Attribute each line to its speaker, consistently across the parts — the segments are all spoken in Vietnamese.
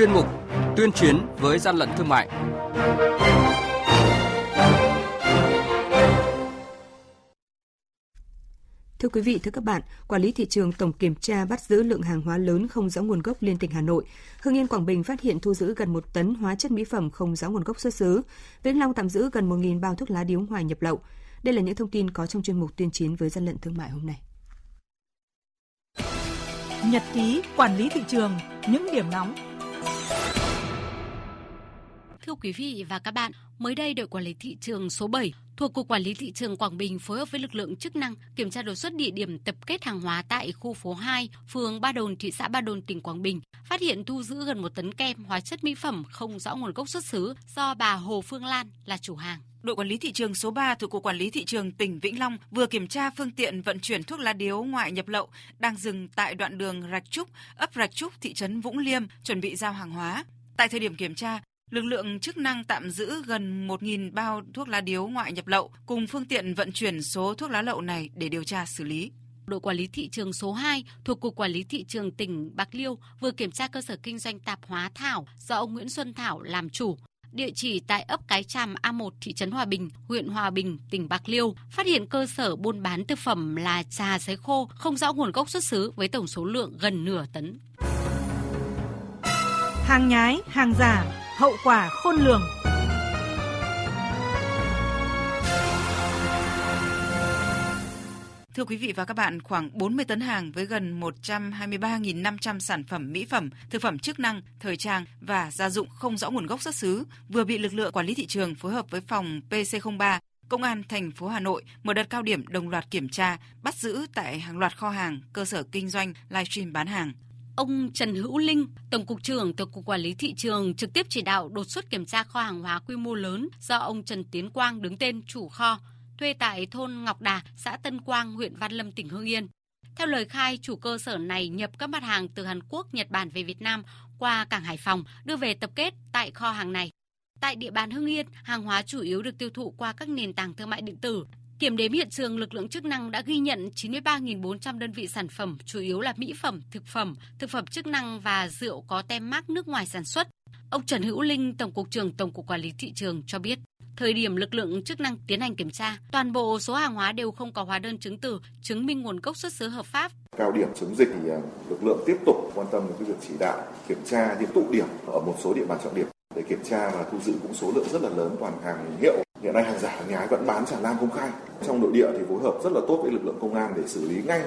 Speaker 1: chuyên mục Tuyên chiến với gian lận thương mại.
Speaker 2: Thưa quý vị, thưa các bạn, quản lý thị trường tổng kiểm tra bắt giữ lượng hàng hóa lớn không rõ nguồn gốc liên tỉnh Hà Nội. Hưng Yên Quảng Bình phát hiện thu giữ gần 1 tấn hóa chất mỹ phẩm không rõ nguồn gốc xuất xứ. Vĩnh Long tạm giữ gần 1.000 bao thuốc lá điếu ngoài nhập lậu. Đây là những thông tin có trong chuyên mục tuyên chiến với gian lận thương mại hôm nay.
Speaker 3: Nhật ký quản lý thị trường, những điểm nóng
Speaker 4: Thưa quý vị và các bạn, mới đây đội quản lý thị trường số 7 thuộc Cục Quản lý Thị trường Quảng Bình phối hợp với lực lượng chức năng kiểm tra đột xuất địa điểm tập kết hàng hóa tại khu phố 2, phường Ba Đồn, thị xã Ba Đồn, tỉnh Quảng Bình, phát hiện thu giữ gần một tấn kem hóa chất mỹ phẩm không rõ nguồn gốc xuất xứ do bà Hồ Phương Lan là chủ hàng.
Speaker 5: Đội quản lý thị trường số 3 thuộc Cục Quản lý Thị trường tỉnh Vĩnh Long vừa kiểm tra phương tiện vận chuyển thuốc lá điếu ngoại nhập lậu đang dừng tại đoạn đường Rạch Trúc, ấp Rạch Trúc, thị trấn Vũng Liêm, chuẩn bị giao hàng hóa. Tại thời điểm kiểm tra, lực lượng chức năng tạm giữ gần 1.000 bao thuốc lá điếu ngoại nhập lậu cùng phương tiện vận chuyển số thuốc lá lậu này để điều tra xử lý.
Speaker 4: Đội quản lý thị trường số 2 thuộc Cục Quản lý Thị trường tỉnh Bạc Liêu vừa kiểm tra cơ sở kinh doanh tạp hóa Thảo do ông Nguyễn Xuân Thảo làm chủ, địa chỉ tại ấp Cái Tràm A1 thị trấn Hòa Bình, huyện Hòa Bình, tỉnh Bạc Liêu, phát hiện cơ sở buôn bán thực phẩm là trà sấy khô không rõ nguồn gốc xuất xứ với tổng số lượng gần nửa tấn.
Speaker 3: Hàng nhái, hàng giả, hậu quả khôn lường.
Speaker 5: Thưa quý vị và các bạn, khoảng 40 tấn hàng với gần 123.500 sản phẩm mỹ phẩm, thực phẩm chức năng, thời trang và gia dụng không rõ nguồn gốc xuất xứ vừa bị lực lượng quản lý thị trường phối hợp với phòng PC03 Công an thành phố Hà Nội mở đợt cao điểm đồng loạt kiểm tra, bắt giữ tại hàng loạt kho hàng, cơ sở kinh doanh livestream bán hàng.
Speaker 4: Ông Trần Hữu Linh, Tổng cục trưởng Tổng cục Quản lý thị trường trực tiếp chỉ đạo đột xuất kiểm tra kho hàng hóa quy mô lớn do ông Trần Tiến Quang đứng tên chủ kho thuê tại thôn Ngọc Đà, xã Tân Quang, huyện Văn Lâm, tỉnh Hưng Yên. Theo lời khai, chủ cơ sở này nhập các mặt hàng từ Hàn Quốc, Nhật Bản về Việt Nam qua cảng Hải Phòng, đưa về tập kết tại kho hàng này. Tại địa bàn Hưng Yên, hàng hóa chủ yếu được tiêu thụ qua các nền tảng thương mại điện tử. Kiểm đếm hiện trường, lực lượng chức năng đã ghi nhận 93.400 đơn vị sản phẩm, chủ yếu là mỹ phẩm, thực phẩm, thực phẩm chức năng và rượu có tem mác nước ngoài sản xuất. Ông Trần Hữu Linh, Tổng cục trưởng Tổng cục Quản lý thị trường cho biết, thời điểm lực lượng chức năng tiến hành kiểm tra, toàn bộ số hàng hóa đều không có hóa đơn chứng từ chứng minh nguồn gốc xuất xứ hợp pháp.
Speaker 6: Cao điểm chống dịch thì à, lực lượng tiếp tục quan tâm đến cái việc chỉ đạo kiểm tra những tụ điểm ở một số địa bàn trọng điểm để kiểm tra và thu giữ cũng số lượng rất là lớn toàn hàng hiệu hiện nay hàng giả hàng nhái vẫn bán tràn lan công khai. Trong nội địa thì phối hợp rất là tốt với lực lượng công an để xử lý ngay.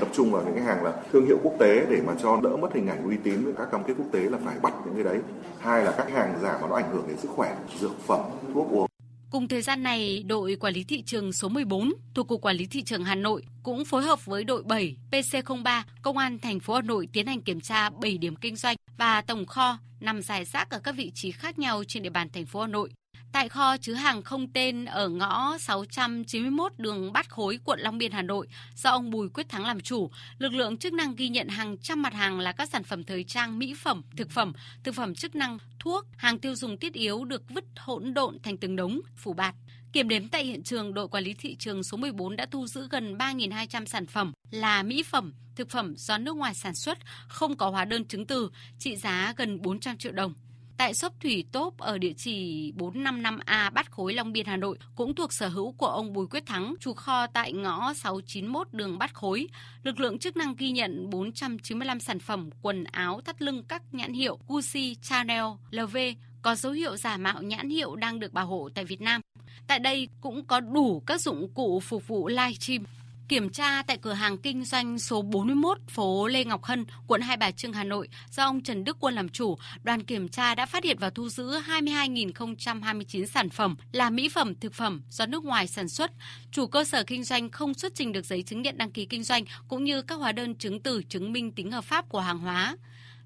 Speaker 6: Tập trung vào những cái hàng là thương hiệu quốc tế để mà cho đỡ mất hình ảnh uy tín với các cam kết quốc tế là phải bắt những cái đấy. Hai là các hàng giả mà nó ảnh hưởng đến sức khỏe dược phẩm thuốc uống.
Speaker 4: Cùng thời gian này, đội quản lý thị trường số 14 thuộc Cục Quản lý thị trường Hà Nội cũng phối hợp với đội 7 PC03 Công an thành phố Hà Nội tiến hành kiểm tra 7 điểm kinh doanh và tổng kho nằm dài rác ở các vị trí khác nhau trên địa bàn thành phố Hà Nội. Tại kho chứa hàng không tên ở ngõ 691 đường Bát Khối, quận Long Biên, Hà Nội, do ông Bùi Quyết Thắng làm chủ, lực lượng chức năng ghi nhận hàng trăm mặt hàng là các sản phẩm thời trang, mỹ phẩm, thực phẩm, thực phẩm chức năng, thuốc, hàng tiêu dùng thiết yếu được vứt hỗn độn thành từng đống, phủ bạt. Kiểm đếm tại hiện trường, đội quản lý thị trường số 14 đã thu giữ gần 3.200 sản phẩm là mỹ phẩm, thực phẩm do nước ngoài sản xuất, không có hóa đơn chứng từ, trị giá gần 400 triệu đồng. Tại shop Thủy Tốp ở địa chỉ 455A Bát Khối Long Biên Hà Nội cũng thuộc sở hữu của ông Bùi Quyết Thắng, chủ kho tại ngõ 691 đường Bát Khối. Lực lượng chức năng ghi nhận 495 sản phẩm quần áo thắt lưng các nhãn hiệu Gucci, Chanel, LV có dấu hiệu giả mạo nhãn hiệu đang được bảo hộ tại Việt Nam. Tại đây cũng có đủ các dụng cụ phục vụ livestream. Kiểm tra tại cửa hàng kinh doanh số 41 phố Lê Ngọc Hân, quận Hai Bà Trưng, Hà Nội do ông Trần Đức Quân làm chủ, đoàn kiểm tra đã phát hiện và thu giữ 22.029 sản phẩm là mỹ phẩm, thực phẩm do nước ngoài sản xuất. Chủ cơ sở kinh doanh không xuất trình được giấy chứng nhận đăng ký kinh doanh cũng như các hóa đơn chứng từ chứng minh tính hợp pháp của hàng hóa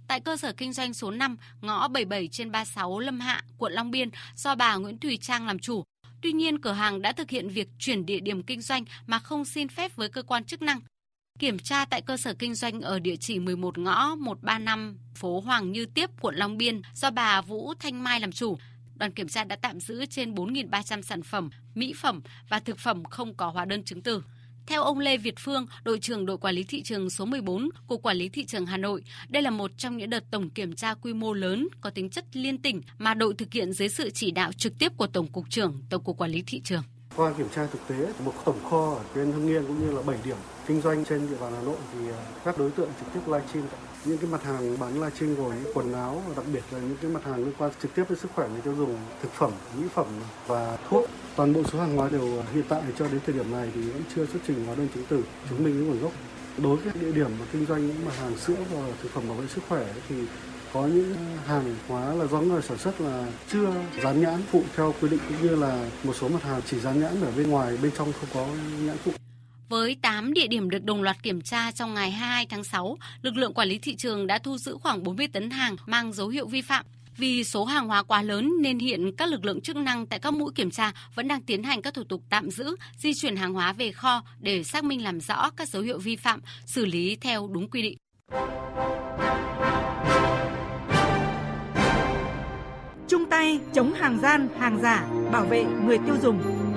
Speaker 4: tại cơ sở kinh doanh số 5, ngõ 77 trên 36 Lâm Hạ, quận Long Biên do bà Nguyễn Thùy Trang làm chủ. Tuy nhiên, cửa hàng đã thực hiện việc chuyển địa điểm kinh doanh mà không xin phép với cơ quan chức năng. Kiểm tra tại cơ sở kinh doanh ở địa chỉ 11 ngõ 135 phố Hoàng Như Tiếp, quận Long Biên do bà Vũ Thanh Mai làm chủ. Đoàn kiểm tra đã tạm giữ trên 4.300 sản phẩm, mỹ phẩm và thực phẩm không có hóa đơn chứng từ. Theo ông Lê Việt Phương, đội trưởng đội quản lý thị trường số 14 của Quản lý thị trường Hà Nội, đây là một trong những đợt tổng kiểm tra quy mô lớn có tính chất liên tỉnh mà đội thực hiện dưới sự chỉ đạo trực tiếp của Tổng cục trưởng Tổng cục Quản lý thị trường.
Speaker 7: Qua kiểm tra thực tế, một tổng kho ở trên Hưng Yên cũng như là 7 điểm kinh doanh trên địa bàn Hà Nội thì à, các đối tượng trực tiếp livestream những cái mặt hàng bán livestream gồm những quần áo và đặc biệt là những cái mặt hàng liên quan trực tiếp đến sức khỏe người tiêu dùng, thực phẩm, mỹ phẩm và thuốc. Toàn bộ số hàng hóa đều à, hiện tại cho đến thời điểm này thì vẫn chưa xuất trình hóa đơn chứng từ chứng minh nguồn gốc. Đối với địa điểm mà kinh doanh những mặt hàng sữa và thực phẩm bảo vệ sức khỏe thì có những hàng hóa là do người sản xuất là chưa dán nhãn phụ theo quy định cũng như là một số mặt hàng chỉ dán nhãn ở bên ngoài bên trong không có nhãn phụ.
Speaker 4: Với 8 địa điểm được đồng loạt kiểm tra trong ngày 22 tháng 6, lực lượng quản lý thị trường đã thu giữ khoảng 40 tấn hàng mang dấu hiệu vi phạm. Vì số hàng hóa quá lớn nên hiện các lực lượng chức năng tại các mũi kiểm tra vẫn đang tiến hành các thủ tục tạm giữ, di chuyển hàng hóa về kho để xác minh làm rõ các dấu hiệu vi phạm, xử lý theo đúng quy định.
Speaker 3: Chung tay chống hàng gian, hàng giả, bảo vệ người tiêu dùng.